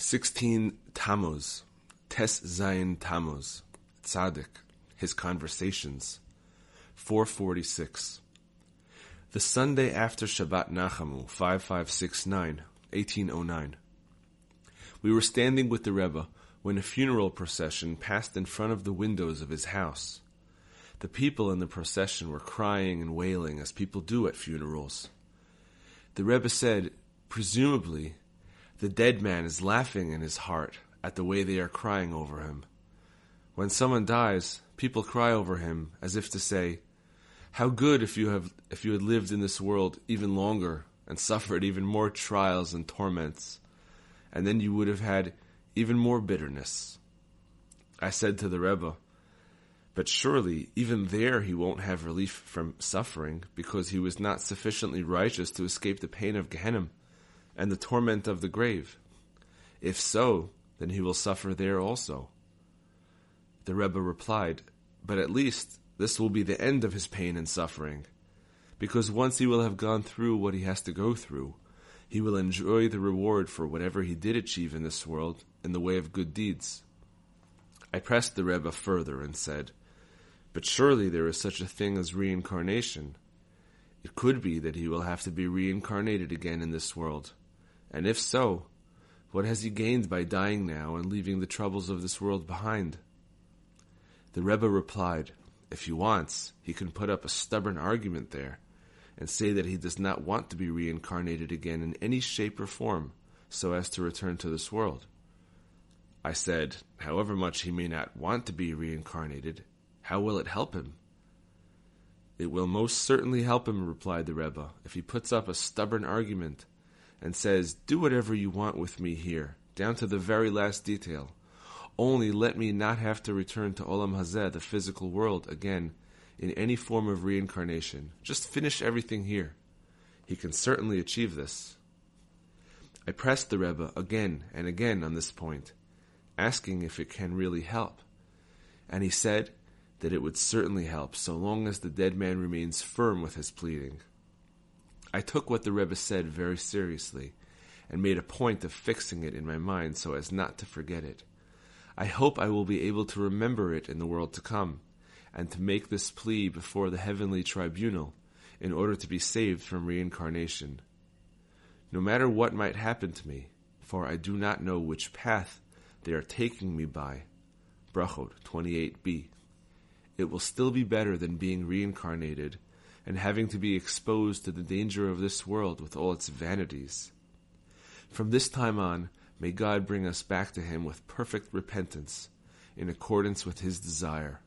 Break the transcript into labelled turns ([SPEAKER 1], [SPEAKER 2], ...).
[SPEAKER 1] 16 Tammuz, Tes Zayin Tammuz, Tzaddik, his conversations. 446. The Sunday after Shabbat Nachamu, 5569, 1809. We were standing with the Rebbe when a funeral procession passed in front of the windows of his house. The people in the procession were crying and wailing as people do at funerals. The Rebbe said, presumably, the dead man is laughing in his heart at the way they are crying over him. When someone dies, people cry over him as if to say, How good if you have if you had lived in this world even longer and suffered even more trials and torments, and then you would have had even more bitterness. I said to the Rebbe, but surely even there he won't have relief from suffering because he was not sufficiently righteous to escape the pain of Gehenna and the torment of the grave. If so, then he will suffer there also. The Rebbe replied, But at least this will be the end of his pain and suffering, because once he will have gone through what he has to go through, he will enjoy the reward for whatever he did achieve in this world in the way of good deeds. I pressed the Rebbe further and said, But surely there is such a thing as reincarnation. It could be that he will have to be reincarnated again in this world. And if so, what has he gained by dying now and leaving the troubles of this world behind? The Rebbe replied, If he wants, he can put up a stubborn argument there and say that he does not want to be reincarnated again in any shape or form so as to return to this world. I said, however much he may not want to be reincarnated, how will it help him? It will most certainly help him, replied the Rebbe, if he puts up a stubborn argument and says, Do whatever you want with me here, down to the very last detail. Only let me not have to return to Olam Hazeh, the physical world, again in any form of reincarnation. Just finish everything here. He can certainly achieve this. I pressed the Rebbe again and again on this point, asking if it can really help. And he said that it would certainly help so long as the dead man remains firm with his pleading. I took what the Rebbe said very seriously and made a point of fixing it in my mind so as not to forget it. I hope I will be able to remember it in the world to come and to make this plea before the heavenly tribunal in order to be saved from reincarnation. No matter what might happen to me, for I do not know which path they are taking me by. Brachot 28b. It will still be better than being reincarnated and having to be exposed to the danger of this world with all its vanities. From this time on, may God bring us back to Him with perfect repentance, in accordance with His desire.